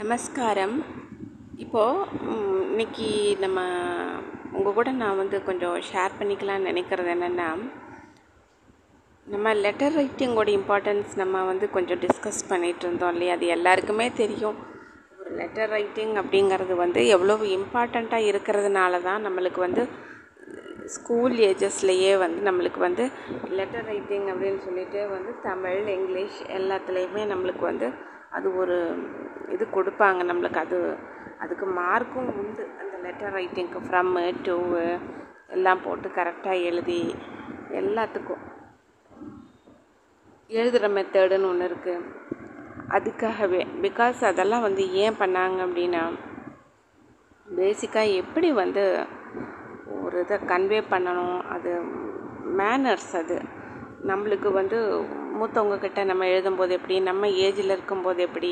நமஸ்காரம். இப்போது இன்னைக்கு நம்ம உங்கள் கூட நான் வந்து கொஞ்சம் ஷேர் பண்ணிக்கலாம்னு நினைக்கிறது என்னென்னா நம்ம லெட்டர் ரைட்டிங்கோட இம்பார்ட்டன்ஸ் நம்ம வந்து கொஞ்சம் டிஸ்கஸ் பண்ணிகிட்டு இருந்தோம் இல்லையா? அது எல்லாருக்குமே தெரியும். ஒரு லெட்டர் ரைட்டிங் அப்படிங்கிறது வந்து எவ்வளோ இம்பார்ட்டண்ட்டாக இருக்கிறதுனால தான் நம்மளுக்கு வந்து ஸ்கூல் ஏஜஸ்லேயே வந்து நம்மளுக்கு வந்து லெட்டர் ரைட்டிங் அப்படின்னு சொல்லிட்டு வந்து தமிழ் இங்கிலீஷ் எல்லாத்துலேயுமே நம்மளுக்கு வந்து அது ஒரு இது கொடுப்பாங்க நம்மளுக்கு. அது அதுக்கு மார்க்கும் உண்டு. அந்த லெட்டர் ரைட்டிங்க்கு ஃப்ரம்மு டூவு எல்லாம் போட்டு கரெக்டாக எழுதி எல்லாத்துக்கும். எழுதுகிற மெத்தடுன்னு ஒன்று இருக்குது அதுக்காகவே பிகாஸ் அதெல்லாம் வந்து ஏன் பண்ணாங்க அப்படின்னா பேசிக்காக எப்படி வந்து ஒரு இதை கன்வே பண்ணணும் அது மேனர்ஸ் அது. நம்மளுக்கு வந்து மூத்தவங்க கிட்ட நம்ம எழுதும்போது எப்படி நம்ம ஏஜில் இருக்கும்போது எப்படி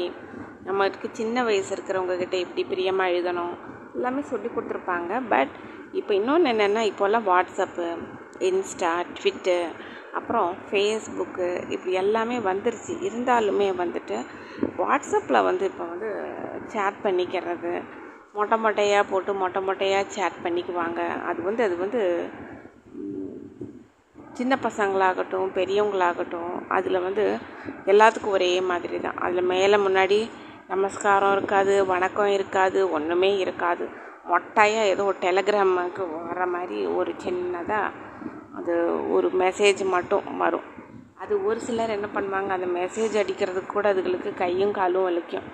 நம்மளுக்கு சின்ன வயசு இருக்கிறவங்க கிட்ட எப்படி பிரியமாக எழுதணும் எல்லாமே சொல்லி கொடுத்துருப்பாங்க. பட் இப்போ இன்னொன்று என்னென்னா இப்போல்லாம் வாட்ஸ்அப்பு இன்ஸ்டா ட்விட்டு அப்புறம் ஃபேஸ்புக்கு இப்படி எல்லாமே வந்துருச்சு. இருந்தாலுமே வந்துட்டு வாட்ஸ்அப்பில் வந்து இப்போ வந்து சேட் பண்ணிக்கிறது. மொட்டை மொட்டையாக போட்டு மொட்டை மொட்டையாக சேட் பண்ணிக்குவாங்க. அது வந்து அது வந்து சின்ன பசங்களாகட்டும் பெரியவங்களாகட்டும் அதில் வந்து எல்லாத்துக்கும் ஒரே மாதிரி தான் அதில் மேலே முன்னாடி நமஸ்காரம் இருக்காது வணக்கம் இருக்காது ஒன்றுமே இருக்காது. மொட்டையாக ஏதோ ஒரு டெலகிராமுக்கு வர மாதிரி ஒரு சின்னதாக அது ஒரு மெசேஜ் மட்டும் வரும். அது ஒரு சிலர் என்ன பண்ணுவாங்க அந்த மெசேஜ் அடிக்கிறதுக்கு கூட அதுகளுக்கு கையும் காலும் வலிக்கும்.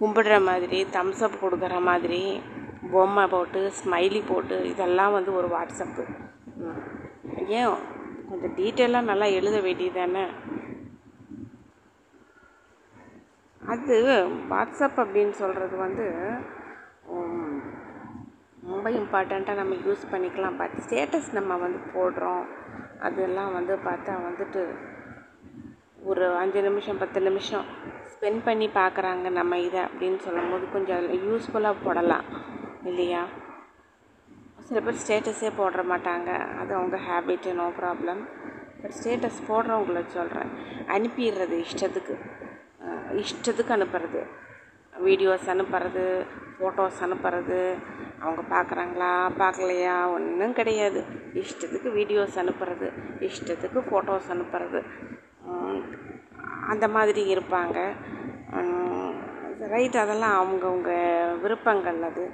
கும்பிடுற மாதிரி தம்ஸ்அப் கொடுக்குற மாதிரி பொம்மை போட்டு ஸ்மைலி போட்டு இதெல்லாம் வந்து ஒரு வாட்ஸ்அப்பு ஏன்? கொஞ்சம் டீட்டெயிலாக நல்லா எழுத வேண்டியது தானே அது வாட்ஸ்அப் அப்படின்னு சொல்கிறது வந்து ரொம்ப இம்பார்ட்டண்ட்டாக நம்ம யூஸ் பண்ணிக்கலாம். பட் ஸ்டேட்டஸ் நம்ம வந்து போடுறோம். அதெல்லாம் வந்து பார்த்தா வந்துட்டு ஒரு அஞ்சு நிமிஷம் பத்து நிமிஷம் ஸ்பெண்ட் பண்ணி பார்க்குறாங்க நம்ம இதை அப்படின்னு சொல்லும்போது கொஞ்சம் அதில் யூஸ்ஃபுல்லாக போடலாம். இல்லையா? சில பேர் ஸ்டேட்டஸே போடுற மாட்டாங்க. அது அவங்க habit no problem but status போடுறவங்கள சொல்கிறேன் அனுப்பிடுறது இஷ்டத்துக்கு. இஷ்டத்துக்கு அனுப்புறது. வீடியோஸ் அனுப்புறது ஃபோட்டோஸ் அனுப்புறது. அவங்க பார்க்குறாங்களா பார்க்கலையா ஒன்றும் கிடையாது. இஷ்டத்துக்கு வீடியோஸ் அனுப்புறது. இஷ்டத்துக்கு ஃபோட்டோஸ் அனுப்புறது. அந்த மாதிரி இருப்பாங்க. ரைட் அதெல்லாம் அவங்கவுங்க விருப்பங்கள் அது.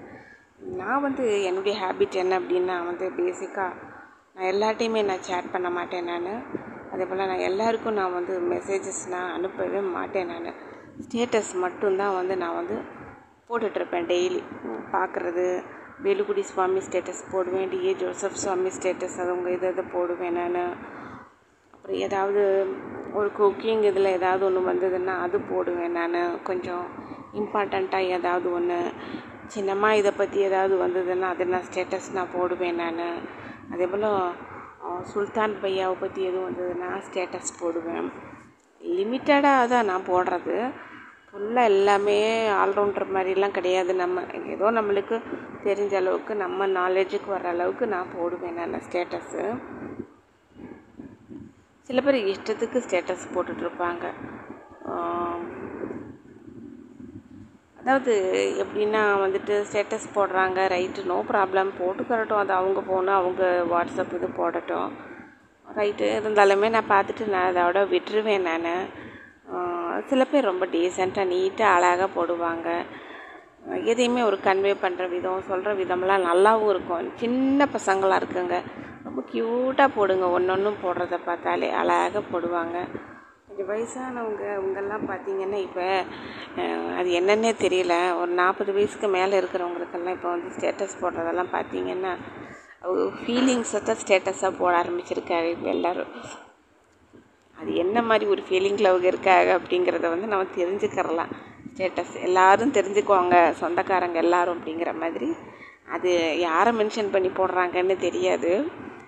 நான் வந்து என்னுடைய ஹேபிட் என்ன அப்படின்னா வந்து பேசிக்காக நான் எல்லாட்டையுமே நான் சேட் பண்ண மாட்டேன் நான். அதே போல் நான் எல்லாருக்கும் நான் வந்து மெசேஜஸ்லாம் அனுப்பவே மாட்டேன் நான். ஸ்டேட்டஸ் மட்டும்தான் வந்து நான் வந்து போட்டுட்ருப்பேன் டெய்லி பார்க்குறது வேலுக்குடி சுவாமி ஸ்டேட்டஸ் போடுவேன் T A Joseph Swami status அது உங்கள் இதை இதை போடுவேன் நான். அப்புறம் ஏதாவது ஒரு குக்கிங் இதில் ஏதாவது ஒன்று வந்ததுன்னா அது போடுவேன் நான். கொஞ்சம் இம்பார்ட்டண்ட்டாக ஏதாவது ஒன்று சின்னமாக இதை பற்றி ஏதாவது வந்ததுன்னா அது நான் ஸ்டேட்டஸ் நான் போடுவேன் நான். அதே போல் சுல்தான் பையாவை பற்றி எதுவும் வந்ததுன்னா ஸ்டேட்டஸ் போடுவேன். லிமிட்டடாக தான் நான் போடுறது. ஃபுல்லாக எல்லாமே ஆல்ரவுண்டர் மாதிரிலாம் கிடையாது. நம்ம ஏதோ நம்மளுக்கு தெரிஞ்ச அளவுக்கு நம்ம நாலேஜுக்கு வர அளவுக்கு நான் போடுவேன் நான் ஸ்டேட்டஸு சில பேர் இஷ்டத்துக்கு ஸ்டேட்டஸ் போட்டுட்ருப்பாங்க அதாவது எப்படின்னா வந்துட்டு ஸ்டேட்டஸ் போடுறாங்க ரைட்டு நோ ப்ராப்ளம் போட்டுக்கிறட்டும். அது அவங்க ஃபோனு அவங்க வாட்ஸ்அப் இது போடட்டும். ரைட்டு இருந்தாலுமே நான் பார்த்துட்டு நான் அதோட விட்டுருவேன் நான். சில பேர் ரொம்ப டீசெண்டாக நீட்டாக அழகாக போடுவாங்க. எதையுமே ஒரு கன்வே பண்ணுற விதம் சொல்கிற விதம்லாம் நல்லாவும் இருக்கும். சின்ன பசங்களாக இருக்குங்க. ரொம்ப க்யூட்டாக போடுங்க ஒன்று ஒன்றும் போடுறத பார்த்தாலே அழகாக போடுவாங்க. கொஞ்சம் வயசானவங்க அவங்கெல்லாம் பார்த்தீங்கன்னா இப்போ அது என்னன்னே தெரியல. ஒரு நாற்பது வயசுக்கு மேலே இருக்கிறவங்களுக்கெல்லாம் இப்போ வந்து ஸ்டேட்டஸ் போடுறதெல்லாம் பார்த்தீங்கன்னா அவங்க ஃபீலிங்ஸை தான் ஸ்டேட்டஸாக போட ஆரம்பிச்சிருக்காரு இப்போ எல்லோரும். அது என்ன மாதிரி ஒரு ஃபீலிங்கில் அவங்க இருக்காங்க அப்படிங்கிறத வந்து நம்ம தெரிஞ்சுக்கிறலாம். ஸ்டேட்டஸ் எல்லோரும் தெரிஞ்சுக்குவாங்க. சொந்தக்காரங்க எல்லோரும் அப்படிங்கிற மாதிரி. அது யாரை மென்ஷன் பண்ணி போடுறாங்கன்னு தெரியாது.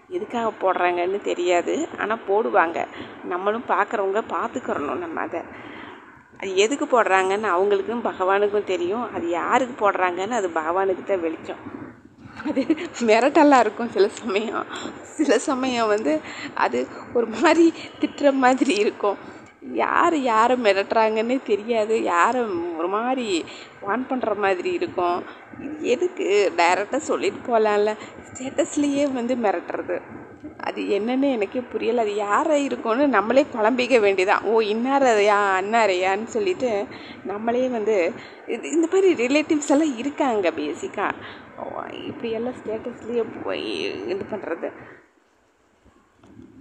எதுக்காக போடுறாங்கன்னு தெரியாது. ஆனால் போடுவாங்க. நம்மளும் பார்க்குறவங்க பார்த்துக்கிறணும் நம்ம அதை. அது எதுக்கு போடுறாங்கன்னு அவங்களுக்கும் பகவானுக்கும் தெரியும். அது யாருக்கு போடுறாங்கன்னு அது பகவானுக்கு தான் வெளிச்சம். அது மிரட்டலாக இருக்கும் சில சமயம். சில சமயம் வந்து அது ஒரு மாதிரி திட்டுற மாதிரி இருக்கும். யார் யாரை மிரட்டுறாங்கன்னே தெரியாது. யாரை ஒரு மாதிரி வான் பண்ணுற மாதிரி இருக்கும். இது எதுக்கு டைரெக்டாக சொல்லிட்டு போகலாம்ல ஸ்டேட்டஸ்லேயே வந்து மிரட்டுறது. அது என்னன்னு எனக்கே புரியலை. அது யாரை இருக்கும்னு நம்மளே குழம்பிக்க வேண்டியதான் ஓ இன்னாரையா அன்னாரையான்னு சொல்லிட்டு நம்மளே வந்து இது இந்த மாதிரி ரிலேட்டிவ்ஸ் எல்லாம் இருக்காங்க பேசிக்காக இப்படியெல்லாம் ஸ்டேட்டஸ்லேயே போய் இது பண்ணுறது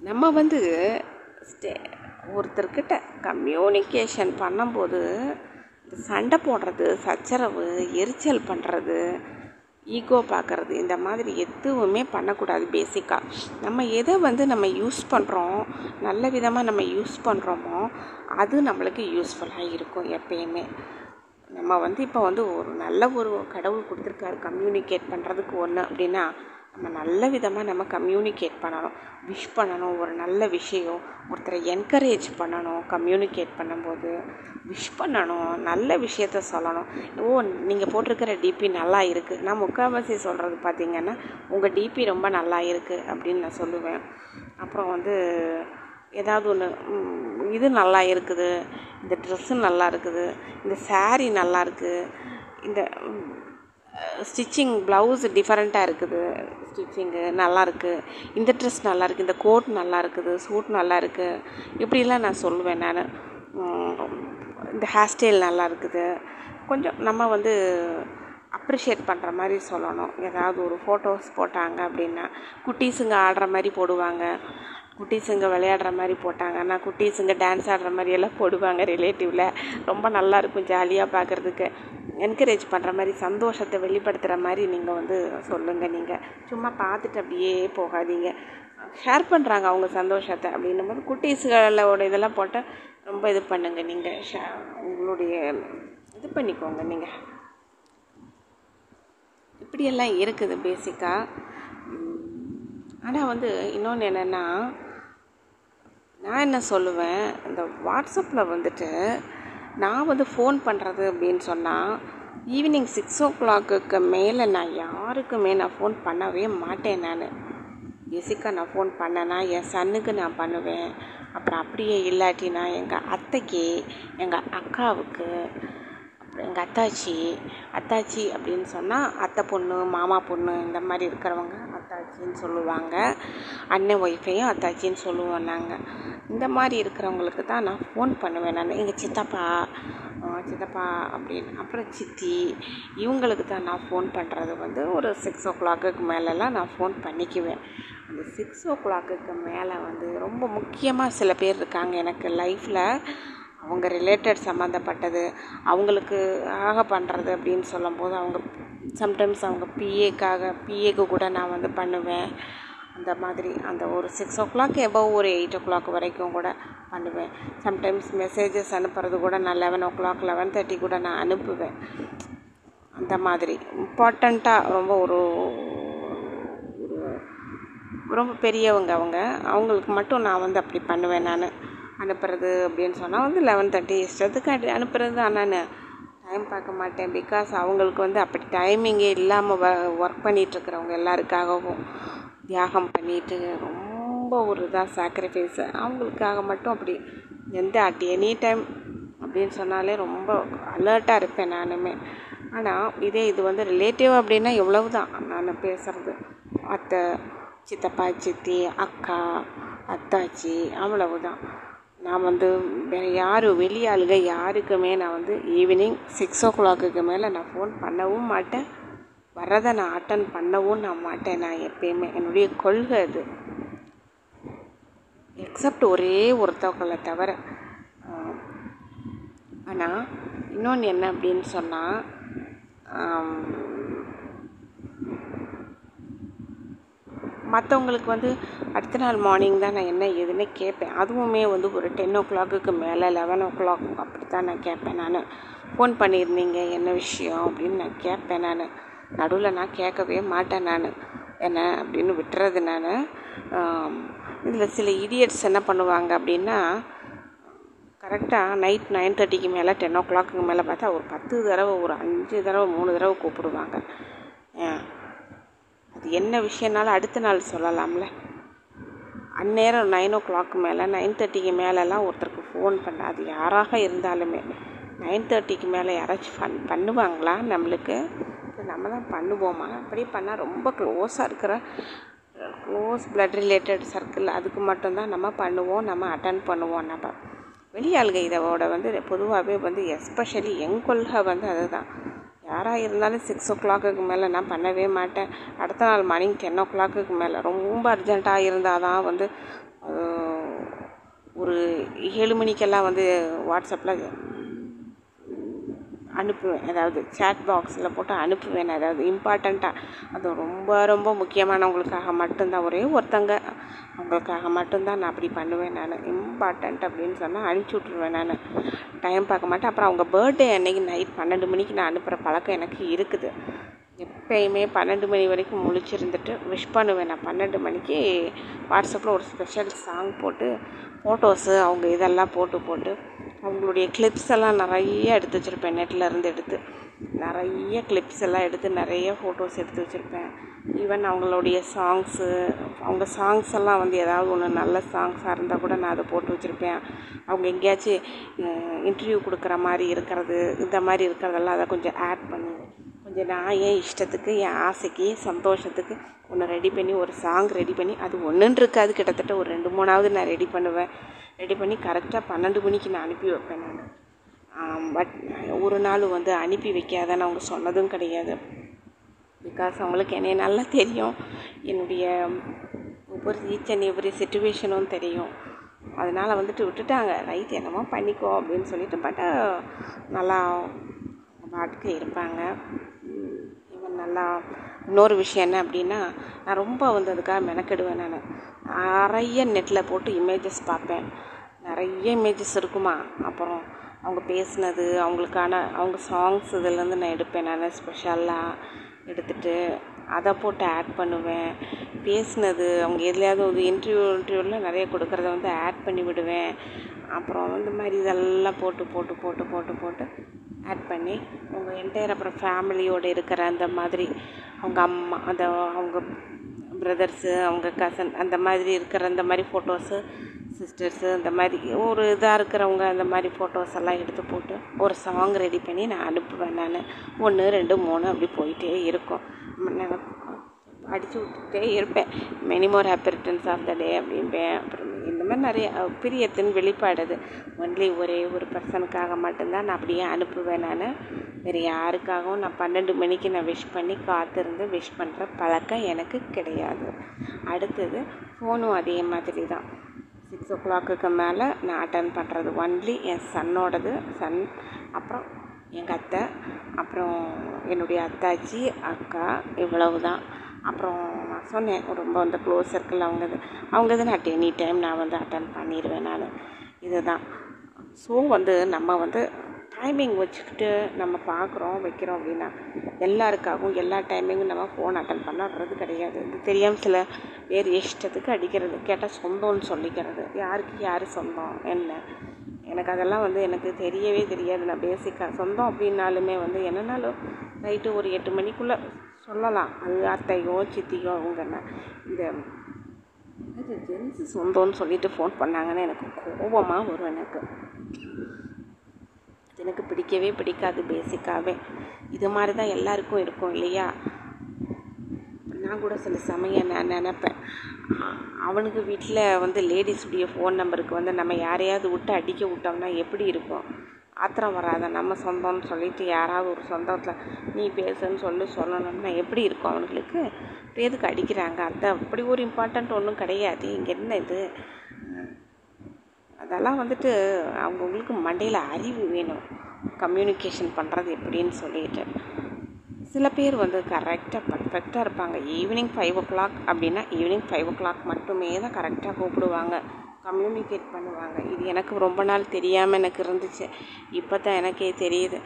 நம்ம வந்து ஸ்டே ஒருத்தர்கிட்ட கம்யூனிகேஷன் பண்ணும்போது சண்டை போடுறது சச்சரவு எரிச்சல் பண்ணுறது ஈகோ பார்க்குறது இந்த மாதிரி எதுவுமே பண்ணக்கூடாது பேசிக்காக நம்ம எதை வந்து நம்ம யூஸ் பண்ணுறோம் நல்ல விதமாக நம்ம யூஸ் பண்ணுறோமோ அது நம்மளுக்கு யூஸ்ஃபுல்லாக இருக்கும் எப்பயுமே. நம்ம வந்து இப்போ வந்து ஒரு நல்ல ஒரு கடவுள் கொடுத்துருக்காரு கம்யூனிகேட் பண்ணுறதுக்கு ஒன்று அப்படின்னா நம்ம நல்ல விதமாக நம்ம கம்யூனிகேட் பண்ணணும். விஷ் பண்ணணும் ஒரு நல்ல விஷயம். ஒருத்தரை என்கரேஜ் பண்ணணும் கம்யூனிகேட் பண்ணும்போது. விஷ் பண்ணணும் நல்ல விஷயத்த சொல்லணும். ஓ நீங்கள் போட்டிருக்கிற டிபி நல்லா இருக்குது நான் முக்கால்வாசி சொல்கிறது பார்த்தீங்கன்னா உங்கள் டிபி ரொம்ப நல்லா இருக்குது அப்படின்னு நான் சொல்லுவேன். அப்புறம் வந்து ஏதாவது ஒன்று இது நல்லா இருக்குது. இந்த ட்ரெஸ்ஸு நல்லா இருக்குது. இந்த சாரீ நல்லா இருக்குது இந்த ஸ்டிச்சிங் ப்ளவுஸ் டிஃப்ரெண்ட்டாக இருக்குது. ஸ்டிச்சிங்கு நல்லாயிருக்கு இந்த ட்ரெஸ் நல்லா இருக்குது இந்த கோட் நல்லா இருக்குது சூட் நல்லா இருக்குது இப்படிலாம் நான் சொல்லுவேன் நான். இந்த ஹேர் ஸ்டைல் நல்லா இருக்குது கொஞ்சம் நம்ம வந்து அப்ரிஷியேட் பண்ணுற மாதிரி சொல்லணும். ஏதாவது ஒரு ஃபோட்டோஸ் போட்டாங்க அப்படின்னா குட்டீஸுங்க ஆடுற மாதிரி போடுவாங்க. குட்டீஸுங்க விளையாடுற மாதிரி போட்டாங்கன்னா குட்டீஸுங்க டான்ஸ் ஆடுற மாதிரி எல்லாம் போடுவாங்க ரிலேட்டிவில் ரொம்ப நல்லாயிருக்கும் ஜாலியாக பார்க்குறதுக்கு என்கரேஜ் பண்ணுற மாதிரி சந்தோஷத்தை வெளிப்படுத்துகிற மாதிரி நீங்கள் வந்து சொல்லுங்கள் நீங்கள் சும்மா பார்த்துட்டு அப்படியே போகாதீங்க. ஷேர் பண்ணுறாங்க அவங்க சந்தோஷத்தை அப்படின்னும் போது குட்டீஸ்களோட இதெல்லாம் போட்டால் ரொம்ப இது பண்ணுங்கள் நீங்கள் ஷே உங்களுடைய இது பண்ணிக்கோங்க நீங்கள் இப்படியெல்லாம் இருக்குது பேசிக்காக ஆனால் வந்து இன்னொன்று என்னென்னா நான் என்ன சொல்லுவேன் இந்த வாட்ஸ்அப்பில் வந்துட்டு நான் வந்து ஃபோன் பண்ணுறது அப்படின்னு சொன்னால் ஈவினிங் சிக்ஸ் ஓ கிளாக்குக்கு மேலே நான் யாருக்குமே நான் ஃபோன் பண்ணவே மாட்டேன் நான். பேசிக்காக நான் ஃபோன் பண்ணேன்னா என் சன்னுக்கு நான் பண்ணுவேன். அப்புறம் அப்படியே இல்லாட்டினா எங்கள் அத்தைக்கு எங்கள் அக்காவுக்கு அப்புறம் எங்கள் அத்தாச்சி அத்தாச்சி அப்படின்னு சொன்னால் அத்தை பொண்ணு மாமா பொண்ணு இந்த மாதிரி இருக்கிறவங்க. அத்தாச்சின்னு சொல்லுவாங்க. அண்ணன் ஒய்ஃபையும் அத்தாச்சின்னு சொல்லுவோம் நாங்கள் இந்த மாதிரி இருக்கிறவங்களுக்கு தான் நான் ஃபோன் பண்ணுவேன் நான். எங்கள் சித்தப்பா சித்தப்பா அப்படின்னு. அப்புறம் சித்தி இவங்களுக்கு தான் நான் ஃபோன் பண்ணுறது வந்து ஒரு சிக்ஸ் ஓ கிளாக்குக்கு மேலெலாம் நான் ஃபோன் பண்ணிக்குவேன். அந்த சிக்ஸ் ஓ கிளாக்குக்கு மேலே வந்து ரொம்ப முக்கியமாக சில பேர் இருக்காங்க எனக்கு லைஃப்பில் அவங்க ரிலேட்டட் சம்மந்தப்பட்டது அவங்களுக்கு ஆக பண்ணுறது அப்படின்னு சொல்லும்போது அவங்க சம்டைம்ஸ் அவங்க பிஏக்காக பிஏக்கு கூட நான் வந்து பண்ணுவேன். அந்த மாதிரி அந்த ஒரு சிக்ஸ் ஓ கிளாக் எபவ் ஒரு எயிட் ஓ கிளாக் வரைக்கும் கூட பண்ணுவேன். சம்டைம்ஸ் மெசேஜஸ் அனுப்புறது கூட நான் eleven o'clock eleven thirty கூட நான் அனுப்புவேன். அந்த மாதிரி. இம்பார்ட்டண்ட்டாக ரொம்ப ஒரு ரொம்ப பெரியவங்க அவங்க. அவங்களுக்கு மட்டும் நான் வந்து அப்படி பண்ணுவேன் நான். அனுப்புறது அப்படின்னு சொன்னால் வந்து லெவன் தேர்ட்டி இஷ்டத்துக்கு அனுப்புறது தான். நான் டைம் பார்க்க மாட்டேன். பிகாஸ் அவங்களுக்கு வந்து அப்படி டைமிங்கே இல்லாமல் வ ஒர்க் பண்ணிகிட்ருக்குறவங்க எல்லாருக்காகவும் தியாகம் பண்ணிட்டு ரொம்ப ஒரு இதாக சாக்ரிஃபைஸ் அவங்களுக்காக மட்டும் அப்படி எந்த அட் எனி டைம் அப்படின்னு சொன்னாலே ரொம்ப அலர்ட்டாக இருப்பேன் நானுமே. ஆனால் இதே இது வந்து ரிலேட்டிவ் அப்படின்னா எவ்வளவு தான் நான் பேசுகிறது அத்தை சித்தப்பா சித்தி அக்கா அத்தாச்சி அவ்வளவு தான் நான் வந்து வேறு யார் வெளியாளுக யாருக்குமே நான் வந்து ஈவினிங் சிக்ஸ் ஓ கிளாக்குக்கு மேலே நான் ஃபோன் பண்ணவும் மாட்டேன். வர்றதை நான் அட்டன் பண்ணவும் நான் மாட்டேன். நான் எப்பயுமே என்னுடைய கொள்கை அது. எக்ஸப்ட் ஒரே ஒருத்தவங்களை தவிர. ஆனால் இன்னொன்று என்ன அப்படின்னு சொன்னால் மற்றவங்களுக்கு வந்து அடுத்த நாள் மார்னிங் தான் நான் என்ன ஏதுன்னு கேட்பேன். அதுவுமே வந்து ஒரு டென் ஓ கிளாக்குக்கு மேலே லெவன் ஓ கிளாக் அப்படி தான் நான் கேட்பேன் நான். ஃபோன் பண்ணியிருந்தீங்க என்ன விஷயம் அப்படின்னு நான் கேட்பேன் நான். நடுவில் நான் கேட்கவே மாட்டேன் நான். என்ன அப்படின்னு விட்டுறது நான். இதில் சில இடியட்ஸ் என்ன பண்ணுவாங்க அப்படின்னா கரெக்டாக நைட் நைன் தேர்ட்டிக்கு மேலே டென் ஓ கிளாக்குக்கு மேலே பார்த்தா ஒரு பத்து தடவை ஒரு அஞ்சு தடவை மூணு தடவை கூப்பிடுவாங்க. அது என்ன விஷயம்னாலும் அடுத்த நாள் சொல்லலாம்ல. அந்நேரம் நைன் ஓ கிளாக் மேலே நைன் தேர்ட்டிக்கு மேலெலாம் ஒருத்தருக்கு ஃபோன் பண்ண அது யாராக இருந்தாலுமே நைன் தேர்ட்டிக்கு மேலே யாராச்சும் ஃபன் பண்ணுவாங்களா நம்மளுக்கு? நம்ம தான் பண்ணுவோமா? அப்படி பண்ணால் ரொம்ப க்ளோஸாக இருக்கிற க்ளோஸ் பிளட் ரிலேட்டட் சர்க்கிள் அதுக்கு மட்டும்தான் நம்ம பண்ணுவோம் நம்ம அட்டன் பண்ணுவோம். நம்ம வெளியாளுக இதோட வந்து பொதுவாகவே வந்து எஸ்பெஷலி எங்கொள்க வந்து அதுதான். யாராக இருந்தாலும் சிக்ஸ் ஓ கிளாக்குக்கு மேலே நான் பண்ணவே மாட்டேன். அடுத்த நாள் மார்னிங் டென் ஓ கிளாக்குக்கு மேலே. ரொம்ப அர்ஜெண்ட்டாக இருந்தால் தான் வந்து ஒரு ஏழு மணிக்கெல்லாம் வந்து வாட்ஸ்அப்பில் அனுப்புவேன். அதாவது சேட் பாக்ஸில் போட்டு அனுப்புவேன். அதாவது இம்பார்ட்டண்ட்டாக அது ரொம்ப ரொம்ப முக்கியமானவங்களுக்காக மட்டும்தான். ஒரே ஒருத்தங்க. அவங்களுக்காக மட்டும்தான் நான் அப்படி பண்ணுவேன் நான். இம்பார்ட்டண்ட் அப்படின்னு சொன்னால் அனுப்பிச்சி விட்ருவேன் நான். டைம் பார்க்க மாட்டேன். அப்புறம் அவங்க பர்த்டே அன்னைக்கு நைட் பன்னெண்டு மணிக்கு நான் அனுப்புகிற பழக்கம் எனக்கு இருக்குது. எப்பயுமே பன்னெண்டு மணி வரைக்கும் முழிச்சிருந்துட்டு விஷ் பண்ணுவேன். நான் பன்னெண்டு மணிக்கு வாட்ஸ்அப்பில் ஒரு ஸ்பெஷல் சாங் போட்டு ஃபோட்டோஸு அவங்க இதெல்லாம் போட்டு போட்டு அவங்களுடைய கிளிப்ஸ் எல்லாம் நிறைய எடுத்து வச்சுருப்பேன் நெட்டில் இருந்து எடுத்து. நிறைய கிளிப்ஸ் எல்லாம் எடுத்து நிறைய ஃபோட்டோஸ் எடுத்து வச்சுருப்பேன். ஈவன் அவங்களுடைய சாங்ஸு அவங்க சாங்ஸ் எல்லாம் வந்து ஏதாவது ஒன்று நல்ல சாங்ஸாக இருந்தால் கூட நான் அதை போட்டு வச்சுருப்பேன். அவங்க எங்கேயாச்சும் இன்டர்வியூ கொடுக்குற மாதிரி இருக்கிறது இந்த மாதிரி இருக்கிறதெல்லாம் அதை கொஞ்சம் ஆட் பண்ணி கொஞ்சம் நான் என் இஷ்டத்துக்கு என் ஆசைக்கு சந்தோஷத்துக்கு ஒன்று ரெடி பண்ணி ஒரு சாங் ரெடி பண்ணி அது ஒன்றுன்னு இருக்காது. கிட்டத்தட்ட ஒரு ரெண்டு மூணாவது நான் ரெடி பண்ணுவேன். ரெடி பண்ணி கரெக்டாக பன்னெண்டு மணிக்கு நான் அனுப்பி வைப்பேன் நான். பட் ஒரு நாள் வந்து அனுப்பி வைக்காதன்னு அவங்க சொன்னதும் கிடையாது. பிகாஸ் அவங்களுக்கு என்னை நல்லா தெரியும். என்னுடைய ஒவ்வொரு ஈச் அண்ட் எவ்ரி சுச்சுவேஷனும் தெரியும். அதனால் வந்துட்டு விட்டுட்டாங்க. ரைட் என்னமோ பண்ணிக்கோ அப்படின்னு சொல்லிட்டு பட் நல்லா பாட்டுக்கு இருப்பாங்க. நல்லா. இன்னொரு விஷயம் என்ன அப்படின்னா நான் ரொம்ப வந்து அதுக்காக மெனக்கெடுவேன் நான். நிறைய நெட்டில் போட்டு இமேஜஸ் பார்ப்பேன். நிறைய இமேஜஸ் இருக்குமா? அப்புறம் அவங்க பேசினது அவங்களுக்கான அவங்க சாங்ஸ் இதுலேருந்து நான் எடுப்பேன் நான் ஸ்பெஷலாக எடுத்துகிட்டு அதை போட்டு ஆட் பண்ணுவேன். பேசினது அவங்க எதுலையாவது ஒரு இன்டர்வியூ இன்டர்வியூவில் நிறைய கொடுக்குறத வந்து ஆட் பண்ணி விடுவேன். அப்புறம் இந்த மாதிரி இதெல்லாம் போட்டு போட்டு போட்டு போட்டு போட்டு ஆட் பண்ணி உங்கள் என்டையர் அப்புறம் ஃபேமிலியோடு இருக்கிற அந்த மாதிரி அவங்க அம்மா அந்த அவங்க பிரதர்ஸு அவங்க கசன் அந்த மாதிரி இருக்கிற அந்த மாதிரி ஃபோட்டோஸு சிஸ்டர்ஸு அந்த மாதிரி ஒரு இதாக இருக்கிறவங்க அந்த மாதிரி ஃபோட்டோஸ் எல்லாம் எடுத்து போட்டு ஒரு சாங் ரெடி பண்ணி நான் அனுப்புவேன் நான். ஒன்று ரெண்டு மூணு அப்படி போயிட்டே இருக்கும். நான் அடித்து விட்டுட்டே இருப்பேன். Many more happy returns of the day அப்படிம்பேன். அப்புறம் இந்த மாதிரி நிறைய பிரியத்தின் வெளிப்பாடு அது. ஒன்லி ஒரே ஒரு பர்சனுக்காக மட்டும்தான் நான் அப்படியே அனுப்புவேன் நான். வேறு யாருக்காகவும் நான் பன்னெண்டு மணிக்கு நான் விஷ் பண்ணி காத்திருந்து விஷ் பண்ணுற பழக்கம் எனக்கு கிடையாது. அடுத்தது ஃபோனும் அதே மாதிரி தான். சிக்ஸ் ஓ கிளாக்குக்கு மேலே நான் அட்டன் பண்ணுறது ஒன்லி என் சன்னோடது சன் அப்புறம் எங்கள் அத்தை அப்புறம் என்னுடைய அத்தாச்சி அக்கா இவ்வளவு தான் அப்புறம் நான் சொன்னேன் ரொம்ப வந்து க்ளோஸ் சர்க்கிள் அவங்க இது அவங்க இது நான் எனி டைம் நான் வந்து அட்டன் பண்ணிடுவேன் நான். இதுதான். ஸோ வந்து நம்ம வந்து டைமிங் வச்சுக்கிட்டு நம்ம பார்க்குறோம் வைக்கிறோம் அப்படின்னா எல்லாருக்காகவும் எல்லா டைமிங்கும் நம்ம ஃபோன் அட்டன் பண்ணறது கிடையாது. இது தெரியாமல் சில பேர் இஷ்டத்துக்கு அடிக்கிறது கேட்டால் சொந்தம்னு சொல்லிக்கிறது. யாருக்கு யார் சொந்தம்? என்ன? எனக்கு அதெல்லாம் வந்து எனக்கு தெரியவே தெரியாது. நான் பேசிக்காக சொந்தம் அப்படின்னாலுமே வந்து என்னன்னாலும் நைட்டு ஒரு எட்டு மணிக்குள்ளே சொல்லலாம். அது அத்தையோ சித்தியோ அவங்கன்னா. இந்த இது ஜென்ஸு சொந்தம்னு சொல்லிட்டு ஃபோன் பண்ணாங்கன்னு எனக்கு கோபமாக வரும் எனக்கு. எனக்கு பிடிக்கவே பிடிக்காது பேசிக்காகவே இது மாதிரி தான் எல்லாருக்கும் இருக்கும் இல்லையா? நான் கூட சில சமயம் நான் நினப்பேன். அவனுக்கு வீட்டில் வந்து லேடிஸுடைய ஃபோன் நம்பருக்கு வந்து நம்ம யாரையாவது விட்டு அடிக்க விட்டோம்னா எப்படி இருக்கும்? ஆத்திரம் வராத நம்ம சொந்தம்னு சொல்லிட்டு யாராவது ஒரு சொந்தத்தில் நீ பேசுன்னு சொல்லி சொல்லணும்னா எப்படி இருக்கும் அவங்களுக்கு? எதுக்கு அடிக்கிறாங்க? அந்த அப்படி ஒரு இம்பார்ட்டண்ட் ஒன்றும் கிடையாது. இங்கே என்ன இது? அதெல்லாம் வந்துட்டு அவங்கவுங்களுக்கு மண்டையில் அறிவு வேணும். கம்யூனிகேஷன் பண்ணுறது எப்படின்னு சொல்லிட்டு. சில பேர் வந்து கரெக்டாக பர்ஃபெக்டாக இருப்பாங்க. ஈவினிங் ஃபைவ் ஓ கிளாக் அப்படின்னா ஈவினிங் ஃபைவ் ஓ கிளாக் மட்டுமே தான் கரெக்டாக கூப்பிடுவாங்க. கம்யூனிகேட் பண்ணுவாங்க. இது எனக்கு ரொம்ப நாள் தெரியாமல் எனக்கு இருந்துச்சு. இப்போ தான் எனக்கே தெரியுது.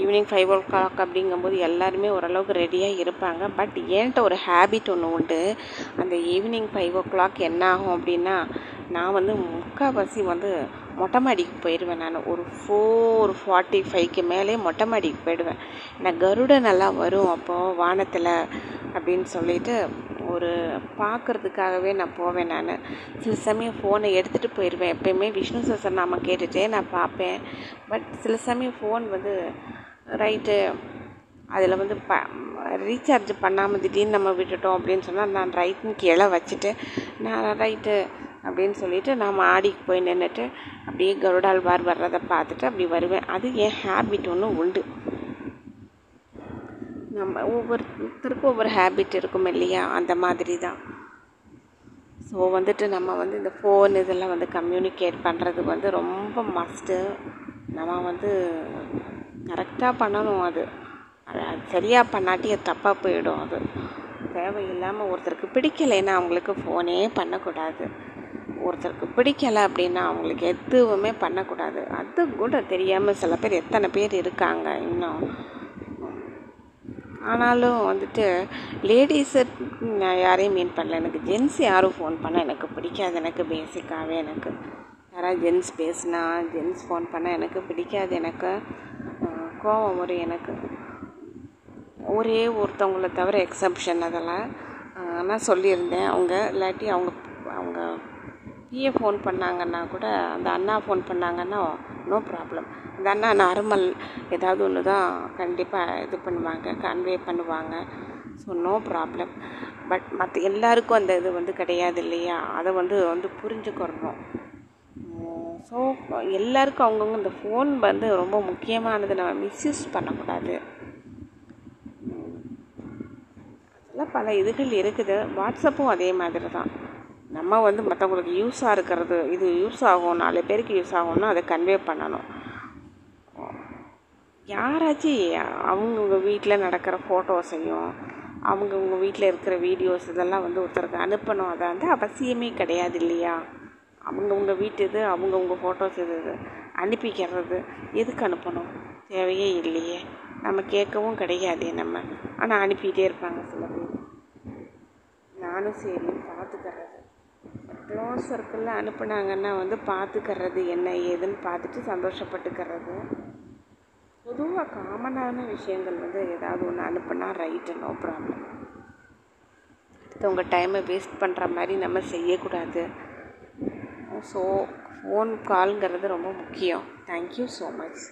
ஈவினிங் ஃபைவ் ஓ கிளாக் அப்படிங்கும்போது எல்லாருமே ஓரளவுக்கு ரெடியாக இருப்பாங்க. பட் என்கிட்ட ஒரு ஹேபிட் ஒன்று உண்டு. அந்த ஈவினிங் ஃபைவ் ஓ கிளாக் என்ன ஆகும் அப்படின்னா நான் வந்து முக்கால்வாசி வந்து மொட்டை மாடிக்கு போயிடுவேன் நான். ஒரு ஃபோர் ஃபார்ட்டி ஃபைவ்க்கு மேலே மொட்டை மாடிக்கு போயிடுவேன். நான் கருடன் நல்லா வரும் அப்போது வானத்தில் அப்படின்னு சொல்லிட்டு ஒரு பார்க்குறதுக்காகவே நான் போவேன் நான். சில சமயம் ஃபோனை எடுத்துகிட்டு போயிடுவேன் எப்பயுமே விஷ்ணு சசநாமம் கேட்டுகிட்டே நான் பார்ப்பேன். பட் சில சமயம் ஃபோன் வந்து ரைட்டு அதில் வந்து ப ரீசார்ஜ் பண்ணாமல் திடீர்னு நம்ம விட்டுட்டோம் அப்படின்னு சொன்னால் நான் ரைட்டுன்னு கீழே வச்சுட்டு நான் ரைட்டு அப்படின்னு சொல்லிட்டு நான் மாடிக்கு போய் நின்றுட்டு அப்படியே கருடால்வார் வர்றதை பார்த்துட்டு அப்படி வருவேன். அது என் ஹேபிட் ஒன்று உண்டு. நம்ம ஒவ்வொருத்தருக்கும் ஒவ்வொரு ஹேபிட் இருக்கும் இல்லையா? அந்த மாதிரி தான் ஸோ வந்துட்டு நம்ம வந்து இந்த ஃபோன் இதெல்லாம் வந்து கம்யூனிகேட் பண்ணுறது வந்து ரொம்ப மஸ்ட்டு நம்ம வந்து கரெக்டாக பண்ணணும் அது. அது சரியாக பண்ணாட்டி அது தப்பாக போயிடும் அது. தேவையில்லாமல் ஒருத்தருக்கு பிடிக்கலைன்னா அவங்களுக்கு ஃபோனே பண்ணக்கூடாது. ஒருத்தருக்கு பிடிக்கலை அப்படின்னா அவங்களுக்கு எதுவுமே பண்ணக்கூடாது. அது கூட தெரியாமல் சில பேர் எத்தனை பேர் இருக்காங்க இன்னும். ஆனாலும் வந்துட்டு லேடிஸை நான் யாரையும் மீன் பண்ணல. எனக்கு ஜென்ஸ் யாரும் ஃபோன் பண்ணால் எனக்கு பிடிக்காது. எனக்கு பேசிக்காகவே எனக்கு யாராவது ஜென்ஸ் பேசுனா ஜென்ஸ் ஃபோன் பண்ணால் எனக்கு பிடிக்காது. எனக்கு கோவம் வரும் எனக்கு ஒரே ஒருத்தவங்கள தவிர எக்ஸப்ஷன் அதெல்லாம் நான் சொல்லியிருந்தேன். அவங்க இல்லாட்டி அவங்க பிஏ ஃபோன் பண்ணாங்கன்னா கூட அந்த அண்ணா ஃபோன் பண்ணாங்கன்னா நோ ப்ராப்ளம் அந்த அண்ணா நார்மல் ஏதாவது ஒன்று தான் கண்டிப்பாக இது பண்ணுவாங்க கன்வே பண்ணுவாங்க. ஸோ நோ ப்ராப்ளம் பட் மற்ற எல்லாருக்கும் அந்த இது வந்து கிடையாது இல்லையா? அதை வந்து வந்து புரிஞ்சுக்கிறணும் ஸோ எல்லாருக்கும் அவங்கவுங்க இந்த ஃபோன் வந்து ரொம்ப முக்கியமானது. நம்ம மிஸ்யூஸ் பண்ணக்கூடாது. அதெல்லாம் பல இதுகள் இருக்குது. வாட்ஸ்அப்பும் அதே மாதிரி தான் நம்ம வந்து மற்றவங்களுக்கு யூஸாக இருக்கிறது இது யூஸ் ஆகும் நாலு பேருக்கு யூஸ் ஆகும்னா அதை கன்வே பண்ணணும். யாராச்சும் அவங்கவுங்க வீட்டில் நடக்கிற ஃபோட்டோஸையும் அவங்கவுங்க வீட்டில் இருக்கிற வீடியோஸ் இதெல்லாம் வந்து ஒருத்தருக்கு அனுப்பணும். அதை வந்து அவசியமே கிடையாது இல்லையா? அவங்கவுங்க வீட்டு இது அவங்கவுங்க ஃபோட்டோஸ் இது இது அனுப்பிக்கிறது எதுக்கு அனுப்பணும்? தேவையே இல்லையே. நம்ம கேட்கவும் கிடையாது நம்ம ஆனால் அனுப்பிகிட்டே இருப்பாங்க சில பேர். நானும் சரி பார்த்துக்கிறேன். க்ளோஸ் சர்க்கிளில் அனுப்புனாங்கன்னா வந்து பார்த்துக்கிறது என்ன ஏதுன்னு பார்த்துட்டு சந்தோஷப்பட்டுக்கிறது. பொதுவாக காமனான விஷயங்கள் வந்து ஏதாவது ஒன்று அனுப்புனா ரைட்டு நோ ப்ராப்ளம் அடுத்தவங்க டைமை வேஸ்ட் பண்ணுற மாதிரி நம்ம செய்யக்கூடாது. ஸோ ஃபோன் கால்ங்கிறது ரொம்ப முக்கியம். Thank you so much